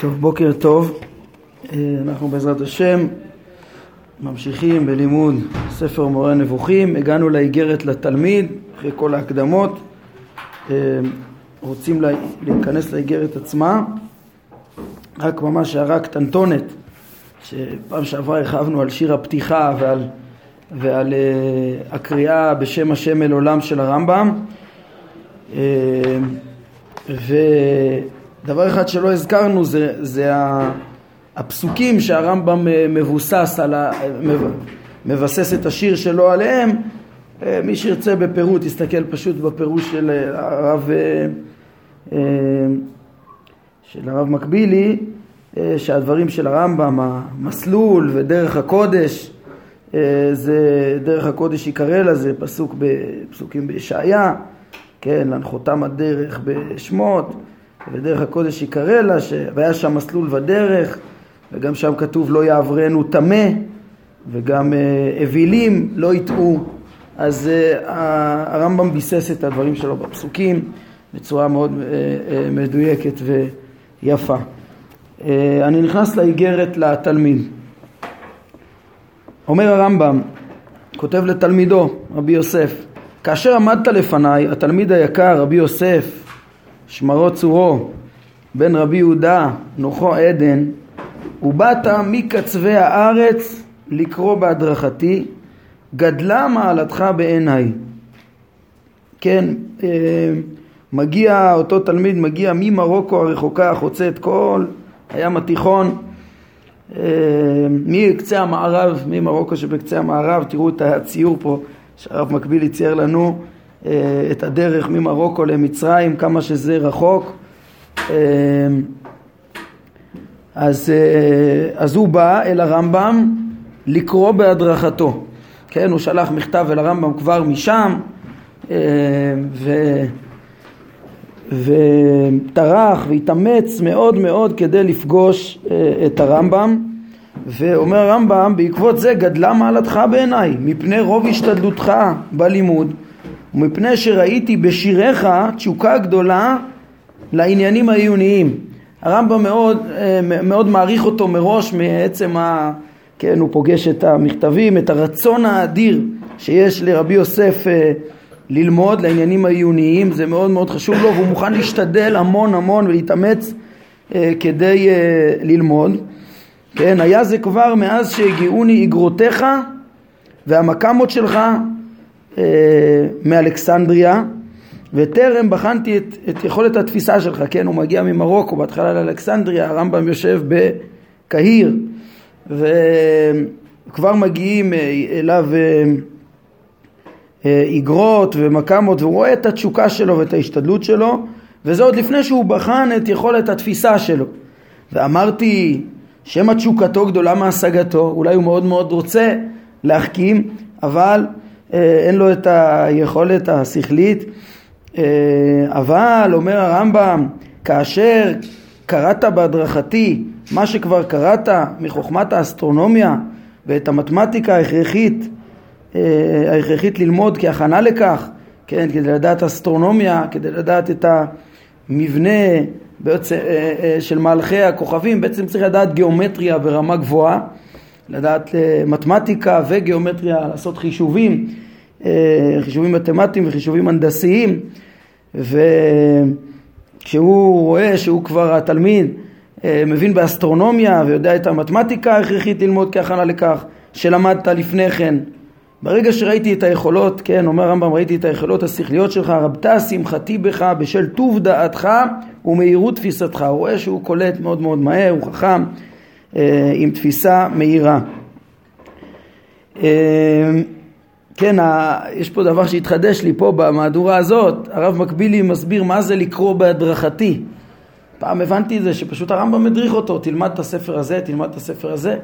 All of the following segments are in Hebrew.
טוב, בוקר טוב. אה, אנחנו בעזרת השם ממשיכים בלימוד ספר מורה נבוכים. הגענו לאיגרת לתלמיד אחרי כל ההקדמות. אה, רוצים להיכנס לאיגרת עצמה. רק ממש הערה קטנטונת, שפעם שעברה הרחבנו על שיר הפתיחה ועל, ועל uh, הקריאה בשם השם אל עולם של הרמב"ם. ו... דבר אחד שלא הזכרנו זה, זה הפסוקים שהרמב"ם אה, מבוסס על ה... מבסס את השיר שלו עליהם. אה, מי שירצה בפירוט יסתכל פשוט בפירוש של אה, הרב של הרב מקבילי שהדברים של הרמב"ם המסלול ודרך הקודש זה דרך הקודש יקרא לה זה פסוק בפסוקים בישעיה כן להנחותם הדרך בשמות ודרך הקודש יקרא לה, ש... והיה שם מסלול ודרך, וגם שם כתוב לא יעברנו טמא, וגם uh, אווילים לא יטעו. אז uh, הרמב"ם ביסס את הדברים שלו בפסוקים בצורה מאוד uh, uh, מדויקת ויפה. Uh, אני נכנס לאיגרת לתלמיד. אומר הרמב"ם, כותב לתלמידו, רבי יוסף, כאשר עמדת לפניי, התלמיד היקר, רבי יוסף, שמרו צורו, בן רבי יהודה, נוחו עדן, ובאת מקצווי הארץ לקרוא בהדרכתי, גדלה מעלתך בעיניי. כן, אה, מגיע, אותו תלמיד מגיע ממרוקו הרחוקה, חוצה את כל הים התיכון, אה, מקצה המערב, ממרוקו שבקצה המערב, תראו את הציור פה שהרב מקביל צייר לנו, את הדרך ממרוקו למצרים, כמה שזה רחוק. אה, אז, אה, אז הוא בא אל הרמב"ם לקרוא בהדרכתו. כן, הוא שלח מכתב אל הרמב"ם כבר משם, ו... וטרח והתאמץ מאוד מאוד כדי לפגוש את הרמב"ם ואומר הרמב"ם בעקבות זה גדלה מעלתך בעיניי מפני רוב השתדלותך בלימוד ומפני שראיתי בשיריך תשוקה גדולה לעניינים העיוניים. הרמב"ם מאוד, אה, מאוד מעריך אותו מראש מעצם ה... כן, הוא פוגש את המכתבים, את הרצון האדיר שיש לרבי יוסף אה, ללמוד לעניינים העיוניים, זה מאוד מאוד חשוב לו והוא מוכן להשתדל המון המון ולהתאמץ אה, כדי ללמוד. כן, היה זה כבר מאז שהגיעוני אגרותיך והמקמות שלך מאלכסנדריה וטרם בחנתי את, את יכולת התפיסה שלך, כן, הוא מגיע ממרוקו, בהתחלה לאלכסנדריה, הרמב"ם יושב בקהיר וכבר מגיעים אה, אליו אה, איגרות ומקמות והוא רואה את התשוקה שלו ואת ההשתדלות שלו וזה עוד לפני שהוא בחן את יכולת התפיסה שלו. ואמרתי שמא תשוקתו גדולה מהשגתו, אולי הוא מאוד מאוד רוצה להחכים אבל אה, אין לו את היכולת השכלית. אה, אבל אומר הרמב"ם כאשר קראת בהדרכתי מה שכבר קראת מחוכמת האסטרונומיה ואת המתמטיקה ההכרחית אה, ההכרחית ללמוד כהכנה לכך כן, כדי לדעת אסטרונומיה, כדי לדעת את המבנה בעצם, של מהלכי הכוכבים, בעצם צריך לדעת גיאומטריה ברמה גבוהה לדעת אה, מתמטיקה וגיאומטריה, לעשות חישובים, אה, חישובים מתמטיים וחישובים הנדסיים. וכשהוא רואה שהוא כבר התלמיד אה, מבין באסטרונומיה ויודע את המתמטיקה ההכרחית ללמוד כהכנה לכך שלמדת לפני כן. ברגע שראיתי את היכולות, כן, אומר הרמב"ם, ראיתי את היכולות השכליות שלך, רבתה שמחתי בך בשל טוב דעתך ומהירות תפיסתך. הוא רואה שהוא קולט מאוד מאוד מהר, הוא חכם, עם תפיסה מהירה. אה, כן, יש פה דבר שהתחדש לי פה במהדורה הזאת, הרב מקבילי מסביר מה זה לקרוא בהדרכתי. פעם הבנתי את זה שפשוט הרמב"ם מדריך אותו, תלמד את הספר הזה, תלמד את הספר הזה,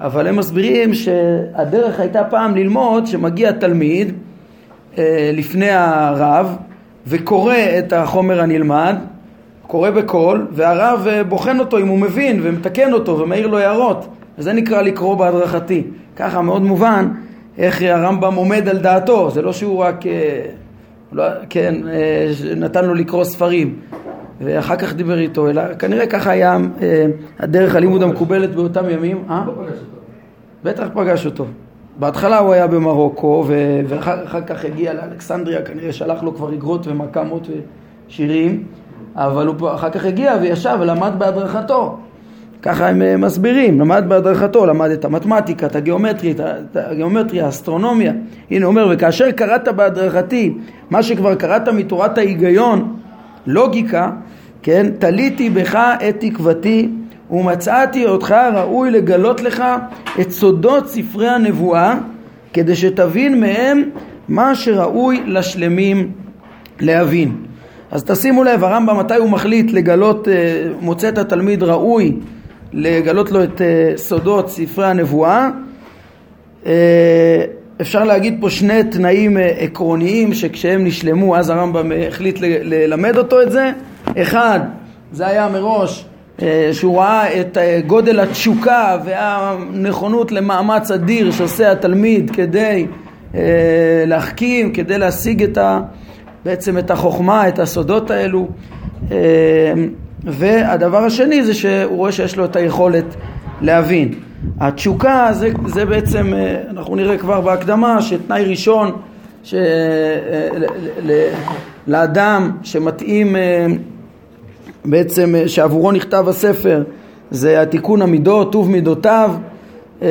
אבל הם מסבירים שהדרך הייתה פעם ללמוד שמגיע תלמיד אה, לפני הרב וקורא את החומר הנלמד קורא בקול, והרב אה, בוחן אותו אם הוא מבין ומתקן אותו ומעיר לו הערות וזה נקרא לקרוא בהדרכתי ככה מאוד מובן איך הרמב"ם עומד על דעתו זה לא שהוא רק אה, לא, כן, אה, נתן לו לקרוא ספרים ואחר כך דיבר איתו, אלא כנראה ככה היה הדרך הלימוד המקובלת באותם ימים. אה? לא. בטח פגש אותו. בהתחלה הוא היה במרוקו, ואחר כך הגיע לאלכסנדריה, כנראה שלח לו כבר אגרות ומקמות ושירים, אבל הוא אחר כך הגיע וישב ולמד בהדרכתו. ככה הם אה, מסבירים, למד בהדרכתו, למד את המתמטיקה, את הגיאומטריה, את הגיאומטריה, האסטרונומיה. הנה הוא אומר, וכאשר קראת בהדרכתי מה שכבר קראת מתורת ההיגיון, לוגיקה, כן, תליתי בך את תקוותי ומצאתי אותך ראוי לגלות לך את סודות ספרי הנבואה כדי שתבין מהם מה שראוי לשלמים להבין. אז תשימו לב, הרמב"ם מתי הוא מחליט לגלות, אה, מוצא את התלמיד ראוי לגלות לו את אה, סודות ספרי הנבואה. אה, אפשר להגיד פה שני תנאים עקרוניים שכשהם נשלמו אז הרמב"ם החליט ללמד אותו את זה. אחד, זה היה מראש שהוא ראה את גודל התשוקה והנכונות למאמץ אדיר שעושה התלמיד כדי להחכים, כדי להשיג את ה, בעצם את החוכמה, את הסודות האלו. והדבר השני זה שהוא רואה שיש לו את היכולת להבין. התשוקה זה, זה בעצם, אנחנו נראה כבר בהקדמה, שתנאי ראשון ש, לאדם שמתאים בעצם אה, שעבורו נכתב הספר זה התיקון המידות, טוב מידותיו אה,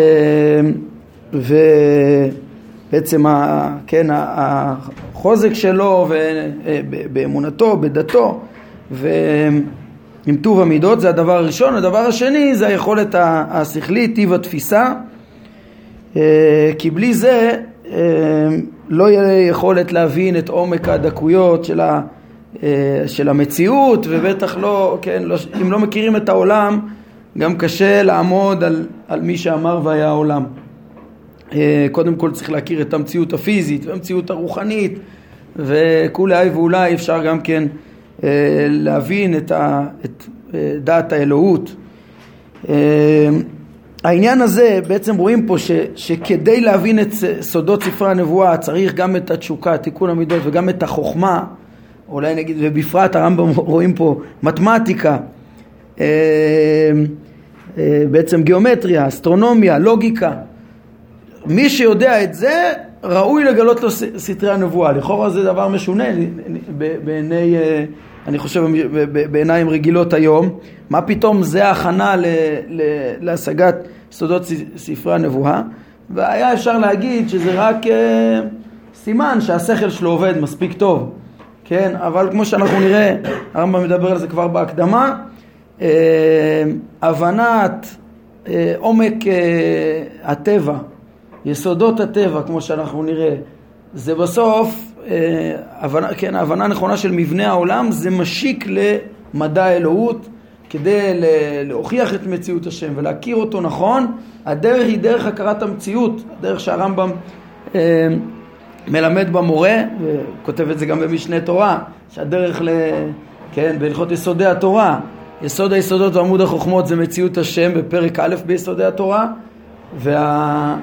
ובעצם ה, כן, החוזק שלו אה, באמונתו, בדתו ועם טוב המידות זה הדבר הראשון. הדבר השני זה היכולת השכלית, טיב התפיסה כי בלי זה לא יהיה יכולת להבין את עומק הדקויות של ה... אה, של המציאות ובטח לא, כן, לא, אם לא מכירים את העולם גם קשה לעמוד על, על מי שאמר והיה העולם. אה, קודם כל צריך להכיר את המציאות הפיזית והמציאות הרוחנית וכולי ואולי אפשר גם כן אה, להבין את, את דעת האלוהות. העניין הזה בעצם רואים פה ש, שכדי להבין את סודות ספרי הנבואה צריך גם את התשוקה, תיקון המידות וגם את החוכמה אולי נגיד, ובפרט הרמב"ם רואים פה מתמטיקה, אה, אה, בעצם גיאומטריה, אסטרונומיה, לוגיקה. מי שיודע את זה, ראוי לגלות לו סתרי הנבואה. לכאורה זה דבר משונה בעיני, אה, אני חושב, בעיניים רגילות היום. מה פתאום זה ההכנה להשגת סודות ספרי הנבואה? והיה אפשר להגיד שזה רק סימן שהשכל שלו עובד מספיק טוב. כן, אבל כמו שאנחנו נראה, הרמב"ם מדבר על זה כבר בהקדמה, אה, הבנת אה, עומק אה, הטבע, יסודות הטבע, כמו שאנחנו נראה, זה בסוף, הבנה, כן, ההבנה הנכונה של מבנה העולם, זה משיק למדע האלוהות, כדי להוכיח את מציאות השם ולהכיר אותו נכון, הדרך היא דרך הכרת המציאות, הדרך שהרמב"ם מלמד במורה, וכותב את זה גם במשנה תורה, שהדרך ל... כן, בהלכות יסודי התורה, יסוד היסודות ועמוד החוכמות זה מציאות השם בפרק א' ביסודי התורה, וה...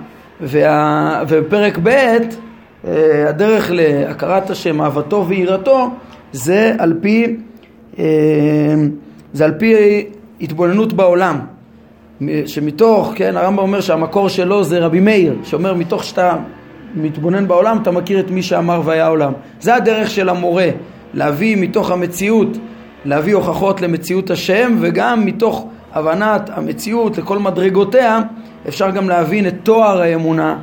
וה... ובפרק ב' אה, הדרך להכרת השם, אהבתו ויראתו, זה על פי, אה, זה על פי התבוננות בעולם. שמתוך, כן, הרמב"ם אומר שהמקור שלו זה רבי מאיר, שאומר מתוך שאתה מתבונן בעולם, אתה מכיר את מי שאמר והיה עולם. זה הדרך של המורה, להביא מתוך המציאות, להביא הוכחות למציאות השם, וגם מתוך הבנת המציאות לכל מדרגותיה, אפשר גם להבין את תואר האמונה,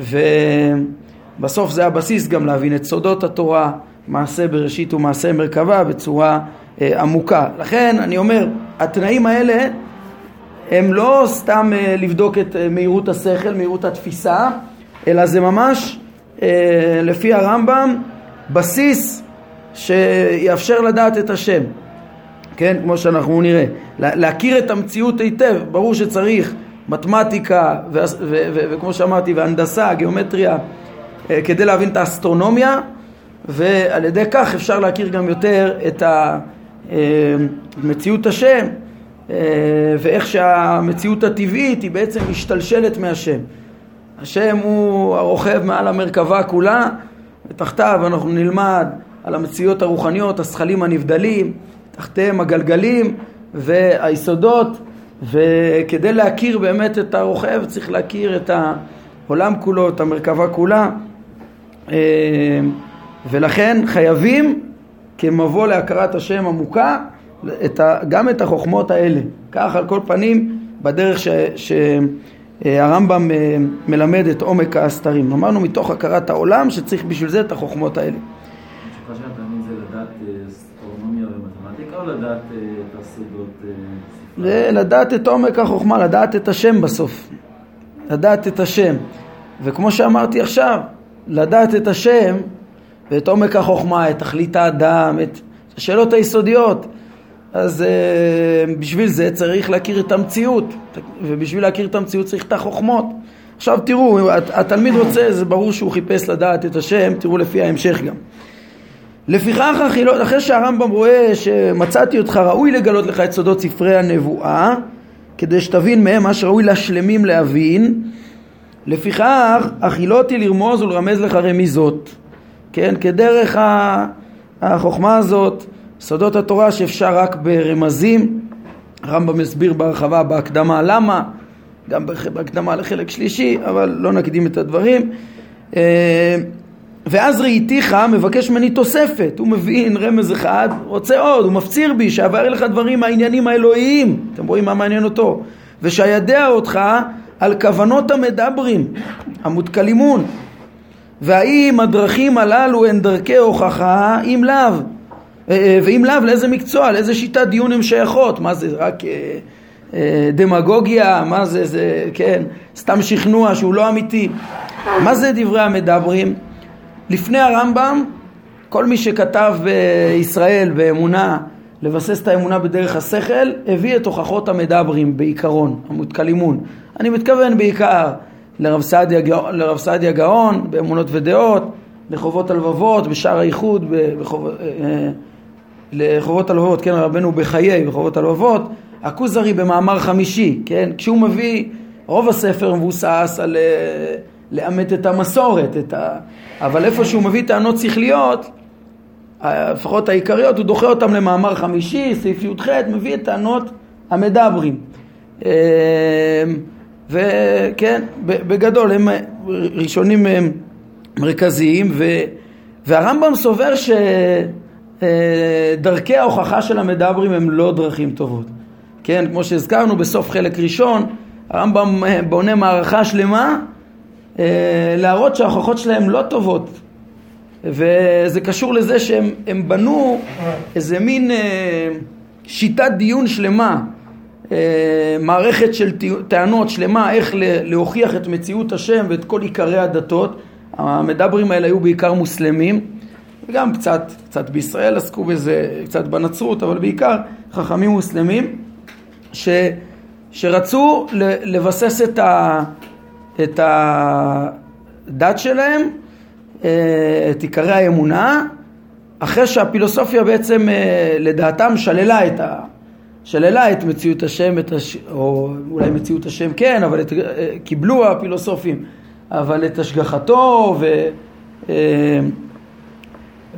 ובסוף זה הבסיס גם להבין את סודות התורה, מעשה בראשית ומעשה מרכבה בצורה אה, עמוקה. לכן אני אומר, התנאים האלה הם לא סתם אה, לבדוק את אה, מהירות השכל, מהירות התפיסה, אלא זה ממש אה, לפי הרמב"ם בסיס שיאפשר לדעת את השם, כן, כמו שאנחנו נראה, להכיר את המציאות היטב, ברור שצריך מתמטיקה וכמו שאמרתי והנדסה, גיאומטריה אה, כדי להבין את האסטרונומיה ועל ידי כך אפשר להכיר גם יותר את מציאות השם אה, ואיך שהמציאות הטבעית היא בעצם משתלשלת מהשם. השם הוא הרוכב מעל המרכבה כולה, ותחתיו אנחנו נלמד על המציאות הרוחניות, השכלים הנבדלים, תחתיהם הגלגלים והיסודות וכדי להכיר באמת את הרוכב צריך להכיר את העולם כולו, את המרכבה כולה אה, ולכן חייבים כמבוא להכרת השם עמוקה את ה, גם את החוכמות האלה. כך על כל פנים בדרך שהרמב"ם אה, מלמד את עומק הסתרים. אמרנו מתוך הכרת העולם שצריך בשביל זה את החוכמות האלה. זה לדעת את עומק החוכמה, לדעת את השם בסוף. לדעת את השם. וכמו שאמרתי עכשיו, לדעת את השם ואת עומק החוכמה, את תכלית האדם, את השאלות היסודיות. אז uh, בשביל זה צריך להכיר את המציאות, ובשביל להכיר את המציאות צריך את החוכמות. עכשיו תראו, התלמיד רוצה, זה ברור שהוא חיפש לדעת את השם, תראו לפי ההמשך גם. לפיכך החילות, אחרי שהרמב"ם רואה שמצאתי אותך ראוי לגלות לך את סודות ספרי הנבואה כדי שתבין מהם מה שראוי לשלמים להבין. לפיכך הכילותי לרמוז ולרמז לך רמיזות. כן, כדרך החוכמה הזאת סודות התורה שאפשר רק ברמזים. הרמב"ם מסביר בהרחבה בהקדמה למה. גם בהקדמה לחלק שלישי אבל לא נקדים את הדברים. אה, ואז ראיתיך מבקש ממני תוספת, הוא מבין רמז אחד, רוצה עוד, הוא מפציר בי שאבאר לך דברים מהעניינים האלוהיים, אתם רואים מה מעניין אותו, ושידע אותך על כוונות המדברים, המותקלימון, והאם הדרכים הללו הן דרכי הוכחה, אם לאו, אה, אה, ואם לאו לאיזה מקצוע, לאיזה שיטת דיון הן שייכות, מה זה רק אה, דמגוגיה, מה זה, זה, כן, סתם שכנוע שהוא לא אמיתי, מה זה דברי המדברים? לפני הרמב"ם, כל מי שכתב בישראל באמונה, לבסס את האמונה בדרך השכל, הביא את הוכחות המדברים בעיקרון, המותקלימון. אני מתכוון בעיקר לרב סעדיה, לרב סעדיה גאון באמונות ודעות, לחובות הלבבות, בשער האיחוד, בחוב, אה, אה, לחובות הלבבות, כן, רבנו בחיי, בחובות הלבבות, הכוזרי במאמר חמישי, כן, כשהוא מביא, רוב הספר מבוסס על אה, לאמת את המסורת, את ה... אבל איפה שהוא מביא טענות שכליות, לפחות העיקריות, הוא דוחה אותם למאמר חמישי, סעיף י"ח, מביא את טענות המדברים. אמ, וכן, בגדול הם ראשונים הם מרכזיים, ו... והרמב"ם סובר שדרכי ההוכחה של המדברים הם לא דרכים טובות. כן, כמו שהזכרנו בסוף חלק ראשון, הרמב"ם בונה מערכה שלמה אה, להראות שההוכחות שלהם לא טובות. וזה קשור לזה שהם בנו איזה מין אה, שיטת דיון שלמה אה, מערכת של טענות שלמה איך להוכיח את מציאות השם ואת כל עיקרי הדתות. המדברים האלה היו בעיקר מוסלמים. וגם קצת, קצת בישראל עסקו בזה, קצת בנצרות אבל בעיקר חכמים מוסלמים ש, שרצו לבסס את, ה, את הדת שלהם, אה, את עיקרי האמונה, אחרי שהפילוסופיה בעצם אה, לדעתם שללה את, ה, שללה את מציאות השם, את הש, או אולי מציאות השם כן, אבל את, אה, קיבלו הפילוסופים, אבל את השגחתו ו, ו,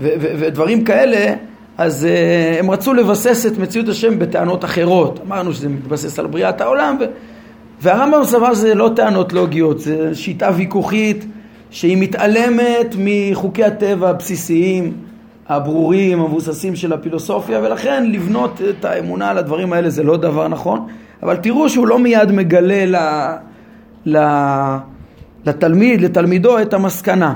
ו, ודברים כאלה, אז הם רצו לבסס את מציאות השם בטענות אחרות. אמרנו שזה מתבסס על בריאת העולם, ו, והרמב"ם סבר שזה לא טענות לוגיות, זה שיטה ויכוחית שהיא מתעלמת מחוקי הטבע הבסיסיים, הברורים, המבוססים של הפילוסופיה, ולכן לבנות את האמונה על הדברים האלה זה לא דבר נכון, אבל תראו שהוא לא מיד מגלה ל, ל, לתלמיד, לתלמידו, את המסקנה,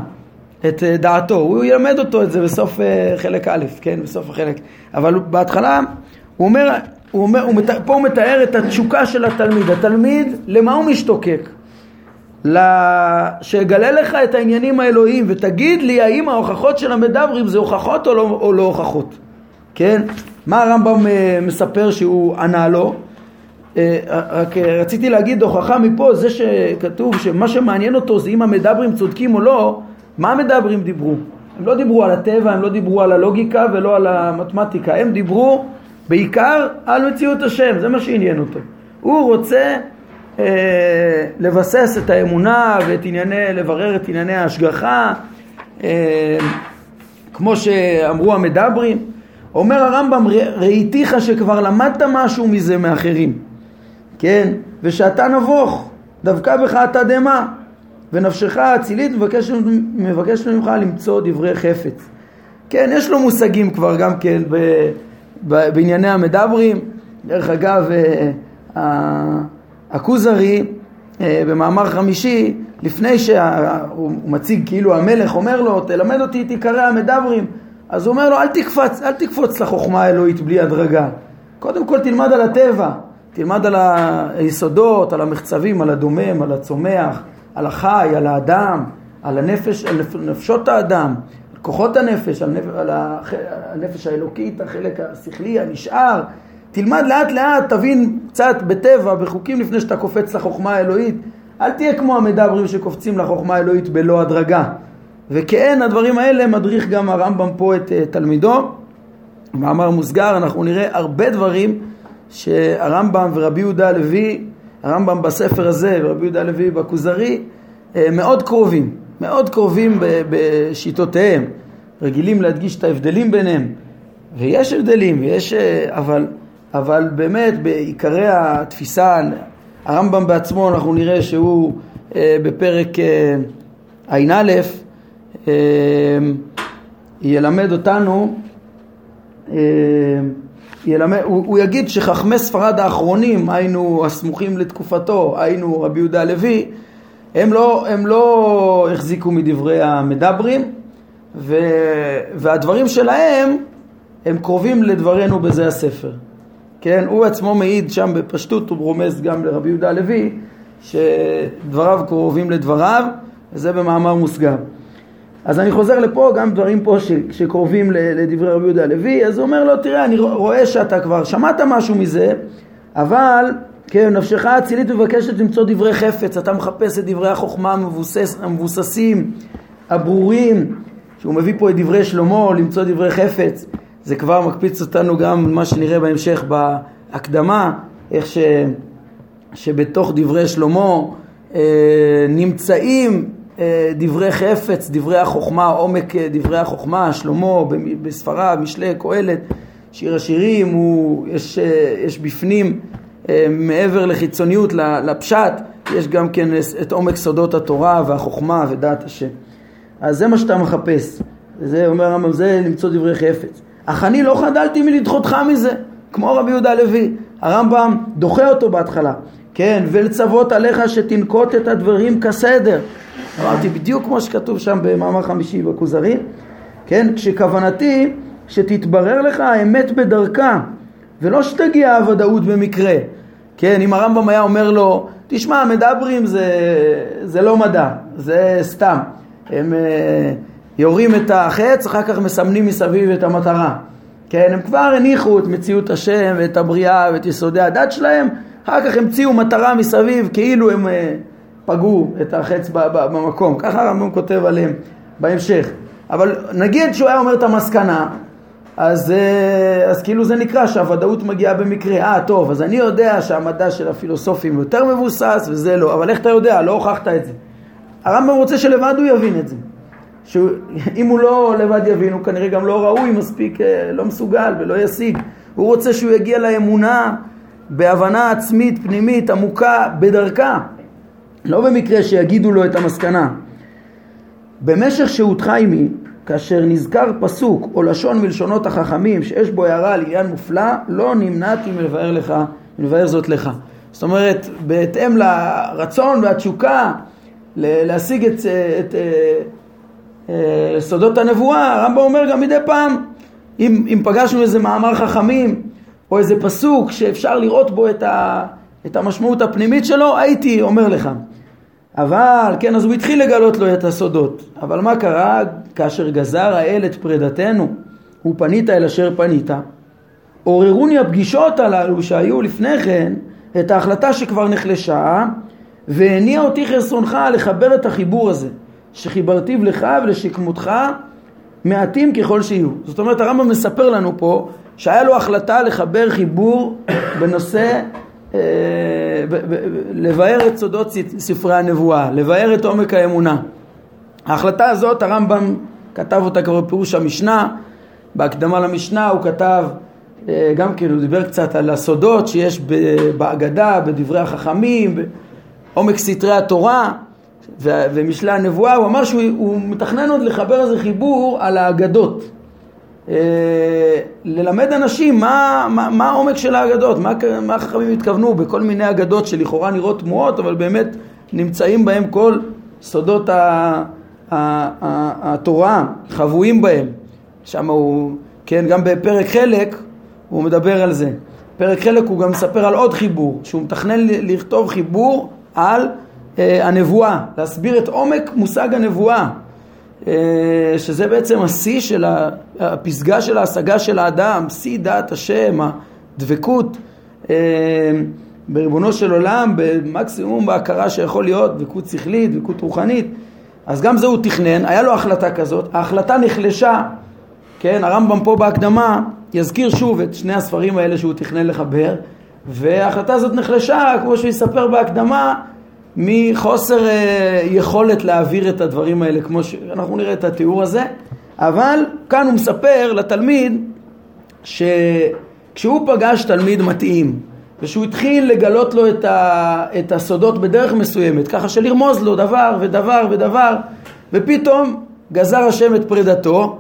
את דעתו, הוא ילמד אותו את זה בסוף אה, חלק א', כן, בסוף החלק, אבל בהתחלה הוא אומר הוא אומר, הוא מת... פה הוא מתאר את התשוקה של התלמיד. התלמיד, למה הוא משתוקק? שיגלה לך את העניינים האלוהיים ותגיד לי האם ההוכחות של המדברים זה הוכחות או לא, או לא הוכחות. כן? מה הרמב"ם אה, מספר שהוא ענה לו? אה, רק רציתי להגיד הוכחה מפה, זה שכתוב שמה שמעניין אותו זה אם המדברים צודקים או לא, מה המדברים דיברו? הם לא דיברו על הטבע, הם לא דיברו על הלוגיקה ולא על המתמטיקה, הם דיברו בעיקר על מציאות השם, זה מה שעניין אותו. הוא רוצה אה, לבסס את האמונה ואת ענייני, לברר את ענייני ההשגחה, אה, כמו שאמרו המדברים. אומר הרמב"ם, ראיתיך שכבר למדת משהו מזה מאחרים, כן? ושאתה נבוך, דווקא בך אתה דמה, ונפשך האצילית מבקשת, מבקשת ממך למצוא דברי חפץ. כן, יש לו מושגים כבר גם כן ב, בענייני המדברים. דרך אגב, אה, הכוזרי אה, במאמר חמישי, לפני שהוא מציג כאילו המלך אומר לו, תלמד אותי את עיקרי המדברים, אז הוא אומר לו, אל תקפץ, אל תקפוץ לחוכמה האלוהית בלי הדרגה. קודם כל תלמד על הטבע, תלמד על היסודות, על המחצבים, על הדומם, על הצומח, על החי, על האדם, על הנפש, על נפשות האדם, כוחות הנפש, על, נפש, על הנפש האלוקית, החלק השכלי הנשאר. תלמד לאט לאט, תבין קצת בטבע, בחוקים לפני שאתה קופץ לחוכמה האלוהית. אל תהיה כמו המדברים שקופצים לחוכמה האלוהית בלא הדרגה. וכן הדברים האלה מדריך גם הרמב"ם פה את uh, תלמידו. מאמר מוסגר, אנחנו נראה הרבה דברים שהרמב"ם ורבי יהודה הלוי, הרמב"ם בספר הזה ורבי יהודה הלוי בכוזרי, uh, מאוד קרובים, מאוד קרובים בשיטותיהם. רגילים להדגיש את ההבדלים ביניהם, ויש הבדלים, ויש, uh, אבל, אבל באמת בעיקרי התפיסה, הרמב"ם בעצמו אנחנו נראה שהוא בפרק ע"א אמ, ילמד אותנו, אמ, ילמד, הוא, הוא יגיד שחכמי ספרד האחרונים, היינו הסמוכים לתקופתו, היינו רבי יהודה הלוי, הם לא, הם לא החזיקו מדברי המדברים, ו, והדברים שלהם הם קרובים לדברנו בזה הספר. כן, הוא עצמו מעיד שם בפשטות, הוא רומז גם לרבי יהודה הלוי, שדבריו קרובים לדבריו, וזה במאמר מוסגר. אז אני חוזר לפה, גם דברים פה ש, שקרובים לדברי רבי יהודה הלוי, אז הוא אומר לו, תראה, אני רואה שאתה כבר שמעת משהו מזה, אבל, כן, נפשך אצילית מבקשת למצוא דברי חפץ, אתה מחפש את דברי החוכמה המבוסס, המבוססים, הברורים, שהוא מביא פה את דברי שלמה, למצוא דברי חפץ, זה כבר מקפיץ אותנו גם מה שנראה בהמשך בהקדמה, איך ש, שבתוך דברי שלמה אה, נמצאים אה, דברי חפץ, דברי החוכמה, עומק אה, דברי החוכמה, שלמה בספריו, משלי, קהלת, שיר השירים, הוא, יש, אה, יש בפנים מעבר לחיצוניות, לפשט, יש גם כן את עומק סודות התורה והחוכמה ודעת השם. אז זה מה שאתה מחפש. זה אומר הרמב"ם, זה למצוא דברי חפץ. אך אני לא חדלתי מלדחותך מזה, כמו רבי יהודה הלוי. הרמב"ם דוחה אותו בהתחלה, כן, ולצוות עליך שתנקוט את הדברים כסדר. אמרתי בדיוק כמו שכתוב שם במאמר חמישי בכוזרי, כן? כשכוונתי שתתברר לך האמת בדרכה ולא שתגיע הוודאות במקרה, כן? אם הרמב"ם היה אומר לו, תשמע, מדברים זה, זה לא מדע, זה סתם. הם uh, יורים את החץ, אחר כך מסמנים מסביב את המטרה. כן, הם כבר הניחו את מציאות השם ואת הבריאה ואת יסודי הדת שלהם, אחר כך המציאו מטרה מסביב כאילו הם... Uh, פגעו את החץ במקום. ככה הרמב"ם כותב עליהם בהמשך. אבל נגיד שהוא היה אומר את המסקנה, אז, אה, אז כאילו זה נקרא שהוודאות מגיעה במקרה. אה, טוב, אז אני יודע שהמדע של הפילוסופים יותר מבוסס וזה לא, אבל איך אתה יודע? לא הוכחת את זה. הרמב"ם רוצה שלבד הוא יבין את זה. שאם הוא לא לבד יבין, הוא כנראה גם לא ראוי מספיק, אה, לא מסוגל ולא ישיג. הוא רוצה שהוא יגיע לאמונה בהבנה עצמית, פנימית, עמוקה, בדרכה. לא במקרה שיגידו לו את המסקנה. במשך שהותך עימי, כאשר נזכר פסוק או לשון מלשונות החכמים שיש בו הערה על עניין מופלא, לא נמנעתי מלבאר לך, מלבאר זאת לך. זאת אומרת, בהתאם לרצון והתשוקה להשיג את, את, את אה, סודות הנבואה, הרמב"ם אומר גם מדי פעם, אם, אם פגשנו איזה מאמר חכמים או איזה פסוק שאפשר לראות בו את, ה, את המשמעות הפנימית שלו, הייתי אומר לך. אבל, כן, אז הוא התחיל לגלות לו את הסודות. אבל מה קרה כאשר גזר האל את פרידתנו, ופנית אל אשר פנית? עוררוני הפגישות הללו שהיו לפני כן את ההחלטה שכבר נחלשה, והניע אותי חסרונך לחבר את החיבור הזה, שחיברתיו לך ולשכמותך מעטים ככל שיהיו. זאת אומרת, הרמב"ם מספר לנו פה שהיה לו החלטה לחבר חיבור בנושא אה, לבאר את סודות ספרי הנבואה, לבאר את עומק האמונה. ההחלטה הזאת הרמב"ם כתב אותה כבר בפירוש המשנה בהקדמה למשנה הוא כתב, אה, גם כן הוא דיבר קצת על הסודות שיש בהגדה, בדברי החכמים, בעומק סתרי התורה ומשלי הנבואה, הוא אמר שהוא מתכנן עוד לחבר איזה חיבור על האגדות. אה, ללמד אנשים מה, מה, מה העומק של האגדות, מה, מה החכמים התכוונו בכל מיני אגדות שלכאורה נראות תמוהות, אבל באמת נמצאים בהם כל סודות ה, התורה, חבויים בהם. שם הוא, כן, גם בפרק חלק הוא מדבר על זה. פרק חלק הוא גם מספר על עוד חיבור, שהוא מתכנן לכתוב חיבור על אה, הנבואה, להסביר את עומק מושג הנבואה. אה, שזה בעצם השיא של הפסגה של ההשגה של האדם, שיא דעת השם, הדבקות אה, בריבונו של עולם, במקסימום בהכרה שיכול להיות, דבקות שכלית, דבקות רוחנית. אז גם זה הוא תכנן, היה לו החלטה כזאת, ההחלטה נחלשה, כן, הרמב"ם פה בהקדמה יזכיר שוב את שני הספרים האלה שהוא תכנן לחבר, וההחלטה הזאת נחלשה, כמו שהוא יספר בהקדמה, מחוסר אה, יכולת להעביר את הדברים האלה כמו שאנחנו נראה את התיאור הזה אבל כאן הוא מספר לתלמיד שכשהוא פגש תלמיד מתאים ושהוא התחיל לגלות לו את, ה, את הסודות בדרך מסוימת ככה שלרמוז לו דבר ודבר ודבר ופתאום גזר השם את פרידתו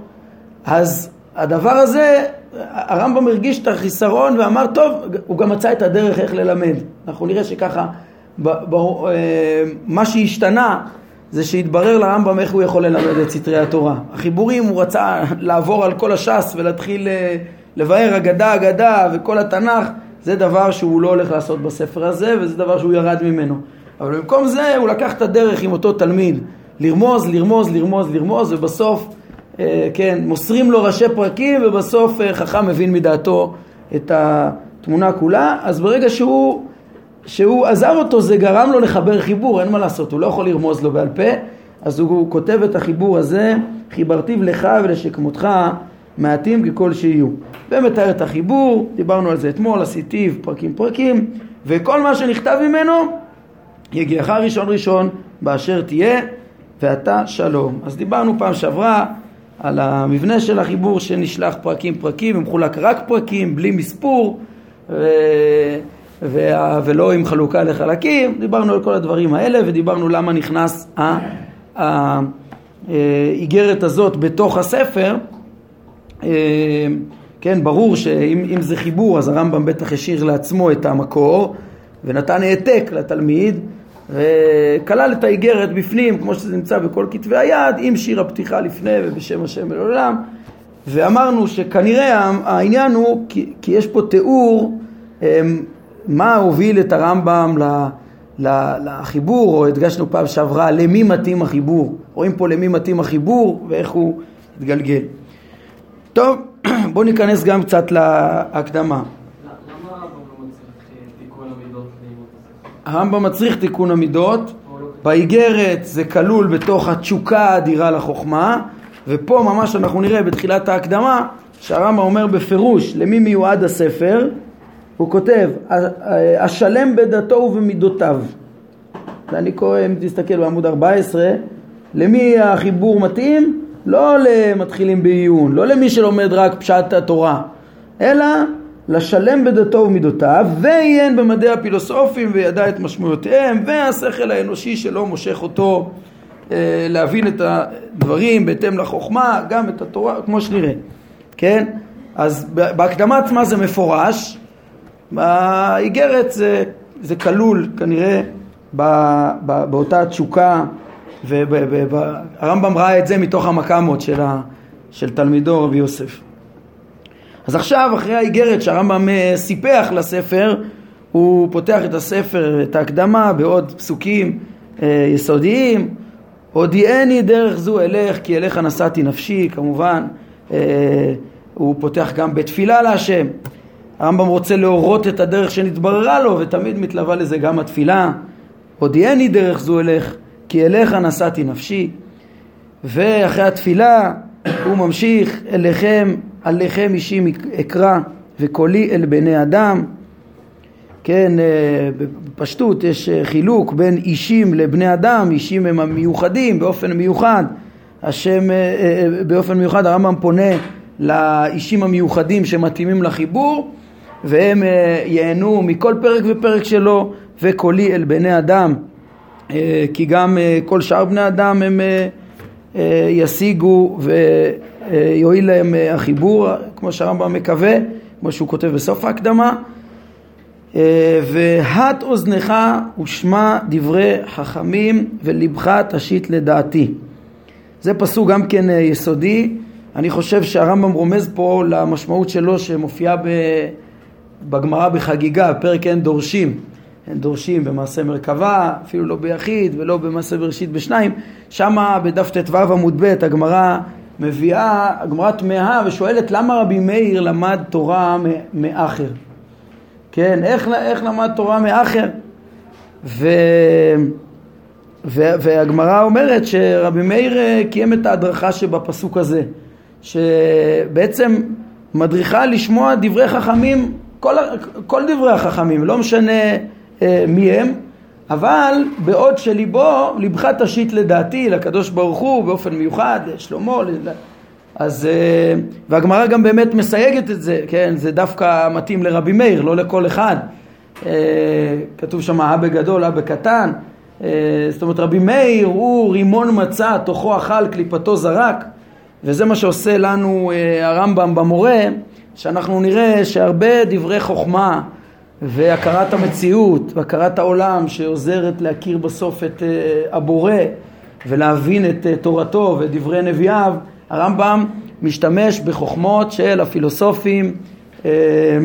אז הדבר הזה הרמב"ם הרגיש את החיסרון ואמר טוב הוא גם מצא את הדרך איך ללמד אנחנו נראה שככה אה, מה שהשתנה זה שהתברר לרמב"ם איך הוא יכול ללמד את סתרי התורה. החיבורים הוא רצה לעבור על כל הש"ס ולהתחיל אה, לבאר אגדה אגדה וכל התנ"ך זה דבר שהוא לא הולך לעשות בספר הזה וזה דבר שהוא ירד ממנו. אבל במקום זה הוא לקח את הדרך עם אותו תלמיד. לרמוז, לרמוז, לרמוז, לרמוז ובסוף אה, כן, מוסרים לו ראשי פרקים ובסוף חכם מבין מדעתו את התמונה כולה. אז ברגע שהוא שהוא עזב אותו זה גרם לו לחבר חיבור, אין מה לעשות, הוא לא יכול לרמוז לו בעל פה, אז הוא, הוא כותב את החיבור הזה, חיברתיו לך ולשכמותך מעטים ככל שיהיו. ומתאר את החיבור, דיברנו על זה אתמול, עשיתיו פרקים פרקים, וכל מה שנכתב ממנו, יגיעך ראשון ראשון באשר תהיה, ואתה שלום. אז דיברנו פעם שעברה על המבנה של החיבור שנשלח פרקים פרקים, ומחולק רק פרקים, בלי מספור, ו... ולא עם חלוקה לחלקים, דיברנו על כל הדברים האלה ודיברנו למה נכנס האיגרת הזאת בתוך הספר. אה, כן, ברור שאם זה חיבור אז הרמב"ם בטח השאיר לעצמו את המקור ונתן העתק לתלמיד וכלל את האיגרת בפנים כמו שזה נמצא בכל כתבי היד עם שיר הפתיחה לפני ובשם השם לעולם ואמרנו שכנראה העניין הוא כי, כי יש פה תיאור אה, מה הוביל את הרמב"ם לחיבור, או הדגשנו פעם שעברה, למי מתאים החיבור. רואים פה למי מתאים החיבור ואיך הוא התגלגל. טוב, בואו ניכנס גם קצת להקדמה. הרמב"ם מצריך תיקון המידות, באיגרת זה כלול בתוך התשוקה האדירה לחוכמה, ופה ממש אנחנו נראה בתחילת ההקדמה שהרמב"ם אומר בפירוש למי מיועד הספר, הוא כותב, השלם בדתו ובמידותיו. ואני קורא, אם תסתכל בעמוד 14, למי החיבור מתאים? לא למתחילים בעיון, לא למי שלומד רק פשט התורה, אלא לשלם בדתו ומידותיו, ועיין במדעי הפילוסופים וידע את משמעויותיהם, והשכל האנושי שלו מושך אותו אה, להבין את הדברים בהתאם לחוכמה, גם את התורה, כמו שנראה, כן? אז בהקדמה עצמה זה מפורש, באיגרת זה, זה כלול כנראה ב, ב, באותה תשוקה והרמב"ם ראה את זה מתוך המקאמות של, ה, של תלמידו רבי יוסף. אז עכשיו אחרי האיגרת שהרמב"ם אה, סיפח לספר הוא פותח את הספר, את ההקדמה בעוד פסוקים אה, יסודיים. הודיעני דרך זו אלך כי אליך נשאתי נפשי כמובן אה, הוא פותח גם בתפילה להשם הרמב"ם רוצה להורות את הדרך שנתבררה לו ותמיד מתלווה לזה גם התפילה. הודיעני דרך זו אלך כי אליך נשאתי נפשי ואחרי התפילה הוא ממשיך אליכם עליכם אישי אקרא וקולי אל בני אדם כן, אה, בפשטות יש אה, חילוק בין אישים לבני אדם, אישים הם המיוחדים באופן מיוחד, השם, אה, באופן מיוחד הרמב"ם פונה לאישים המיוחדים שמתאימים לחיבור והם ייהנו מכל פרק ופרק שלו וקולי אל בני אדם כי גם אה, כל שאר בני אדם הם ישיגו ויועיל להם החיבור כמו שהרמב"ם מקווה כמו שהוא כותב בסוף ההקדמה. והט אוזנך ושמע דברי חכמים ולבך תשית לדעתי. זה פסוק גם כן יסודי. אני חושב שהרמב"ם רומז פה למשמעות שלו שמופיעה בגמרא בחגיגה, פרק אין דורשים, דורשים במעשה מרכבה, אפילו לא ביחיד ולא במעשה בראשית בשניים, שמה בדף ט"ו עמוד ב' הגמרא מביאה, הגמרא תמהה ושואלת למה רבי מאיר למד תורה מאחר? כן, איך, איך למד תורה מאחר? ו... והגמרא אומרת שרבי מאיר אה, קיים את ההדרכה שבפסוק הזה, שבעצם מדריכה לשמוע דברי חכמים כל, כל דברי החכמים, לא משנה מי הם, אבל בעוד שליבו, ליבך תשית לדעתי, לקדוש ברוך הוא, באופן מיוחד, לשלמה, אז, אה, והגמרא גם באמת מסייגת את זה, כן, זה דווקא מתאים לרבי מאיר, לא לכל אחד. אה, כתוב שם הא בגדול, הא בקטן. אה, זאת אומרת, רבי מאיר הוא רימון מצה, תוכו אכל, קליפתו זרק, וזה מה שעושה לנו אה, הרמב"ם במורה. שאנחנו נראה שהרבה דברי חוכמה והכרת המציאות והכרת העולם שעוזרת להכיר בסוף את אה, הבורא ולהבין את אה, תורתו ודברי נביאיו, הרמב"ם משתמש בחוכמות של הפילוסופים אה,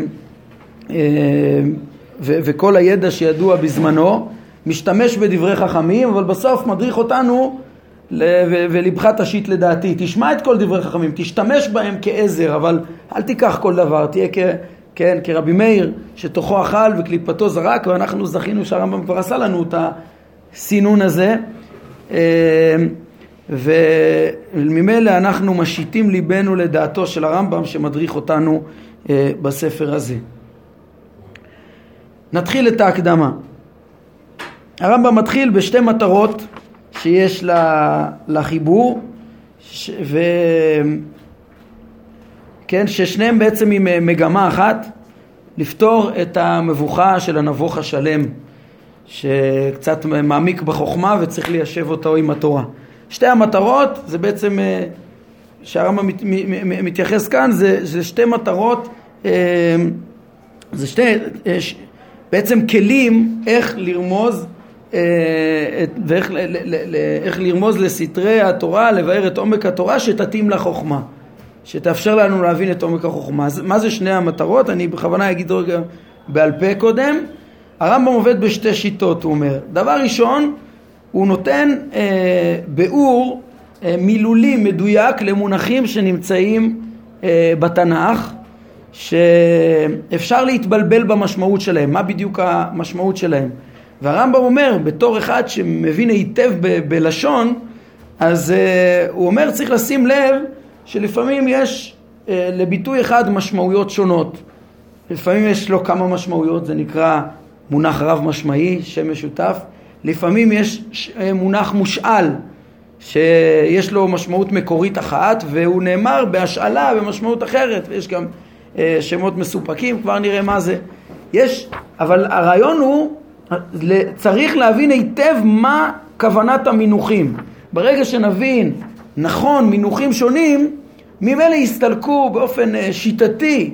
וכל הידע שידוע בזמנו, משתמש בדברי חכמים, אבל בסוף מדריך אותנו ולבך תשית לדעתי. תשמע את כל דברי חכמים, תשתמש בהם כעזר, אבל אל תיקח כל דבר, תהיה. כן, כרבי מאיר, שתוכו אכל וקליפתו זרק, ואנחנו זכינו שהרמב"ם כבר עשה לנו את הסינון הזה. אה, וממילא אנחנו משיתים ליבנו לדעתו של הרמב"ם שמדריך אותנו אה, בספר הזה. נתחיל את ההקדמה. הרמב"ם מתחיל בשתי מטרות שיש לחיבור, ש... כן, ששניהם בעצם עם אה, מגמה אחת, לפתור את המבוכה של הנבוך השלם, שקצת מעמיק בחוכמה וצריך ליישב אותו עם התורה. שתי המטרות זה בעצם, אה, שהרמב"ם מת, מתייחס כאן, זה, זה שתי מטרות, אה, זה שתי, בעצם כלים איך לרמוז ואיך איך לרמוז לסתרי התורה, לבאר את עומק התורה שתתאים לחוכמה, שתאפשר לנו להבין את עומק החוכמה. מה זה שני המטרות? אני בכוונה אגיד רגע בעל פה קודם. הרמב"ם עובד בשתי שיטות, הוא אומר. דבר ראשון, הוא נותן אה, ביאור אה, מילולי מדויק למונחים שנמצאים אה, בתנ"ך, שאפשר להתבלבל במשמעות שלהם. מה בדיוק המשמעות שלהם? והרמב"ם אומר, בתור אחד שמבין היטב ב- בלשון, אז uh, הוא אומר צריך לשים לב שלפעמים יש uh, לביטוי אחד משמעויות שונות. לפעמים יש לו כמה משמעויות, זה נקרא מונח רב משמעי, שם משותף. לפעמים יש uh, מונח מושאל, שיש לו משמעות מקורית אחת, והוא נאמר בהשאלה במשמעות אחרת, ויש גם uh, שמות מסופקים, כבר נראה מה זה. יש, אבל הרעיון הוא צריך להבין היטב מה כוונת המינוחים. ברגע שנבין נכון מינוחים שונים, ממילא יסתלקו באופן אה, שיטתי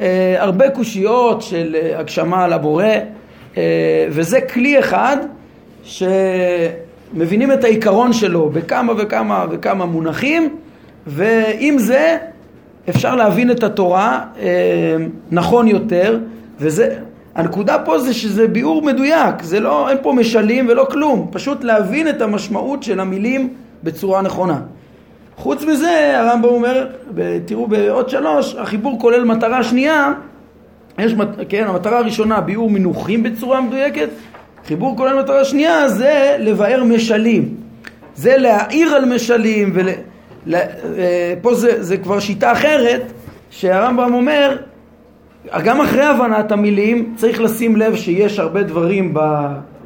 אה, הרבה קושיות של אה, הגשמה על הבורא, וזה כלי אחד שמבינים את העיקרון שלו בכמה וכמה וכמה מונחים, ועם זה אפשר להבין את התורה נכון יותר, וזה הנקודה פה זה שזה ביאור מדויק, זה לא, אין פה משלים ולא כלום, פשוט להבין את המשמעות של המילים בצורה נכונה. חוץ מזה, הרמב"ם אומר, תראו בעוד שלוש, החיבור כולל מטרה שנייה, יש, כן, המטרה הראשונה, ביאור מינוחים בצורה מדויקת, חיבור כולל מטרה שנייה זה לבאר משלים, זה להעיר על משלים, ול, לה, אה, זה, זה כבר שיטה אחרת, שהרמב"ם אומר, גם אחרי הבנת המילים צריך לשים לב שיש הרבה דברים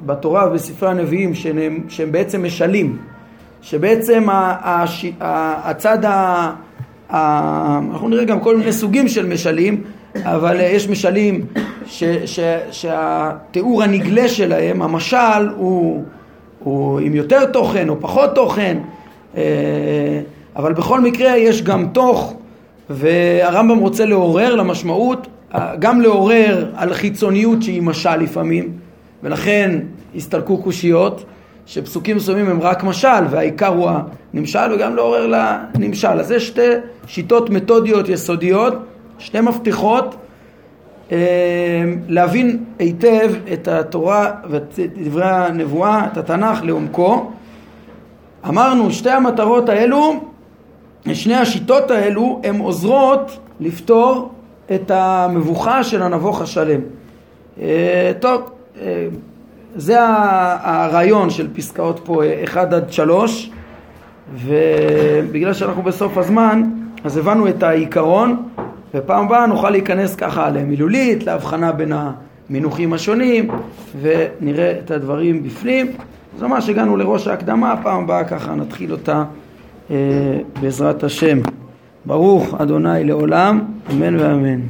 בתורה ובספרי הנביאים שהם, שהם בעצם משלים, שבעצם הצד אנחנו נראה גם כל מיני סוגים של משלים, אבל יש משלים ש, ש, שהתיאור הנגלה שלהם, המשל, הוא, הוא עם יותר תוכן או פחות תוכן, אה, אבל בכל מקרה יש גם תוך, והרמב"ם רוצה לעורר למשמעות, גם לעורר על חיצוניות שהיא משל לפעמים, ולכן הסתלקו קושיות. שפסוקים מסוימים הם רק משל והעיקר הוא הנמשל וגם לעורר לנמשל. אז זה שתי שיטות מתודיות יסודיות, שתי מפתחות אה, להבין היטב את התורה ואת דברי הנבואה, את התנ"ך לעומקו. אמרנו שתי המטרות האלו, שני השיטות האלו, הן עוזרות לפתור את המבוכה של הנבוך השלם. אה, טוב, אה, זה הרעיון של פסקאות פה 1 עד 3 ובגלל שאנחנו בסוף הזמן אז הבנו את העיקרון ופעם הבאה נוכל להיכנס ככה למילולית, להבחנה בין המינוחים השונים ונראה את הדברים בפנים אז ממש הגענו לראש ההקדמה, פעם הבאה ככה נתחיל אותה אה, בעזרת השם. ברוך אדוני לעולם, אמן ואמן.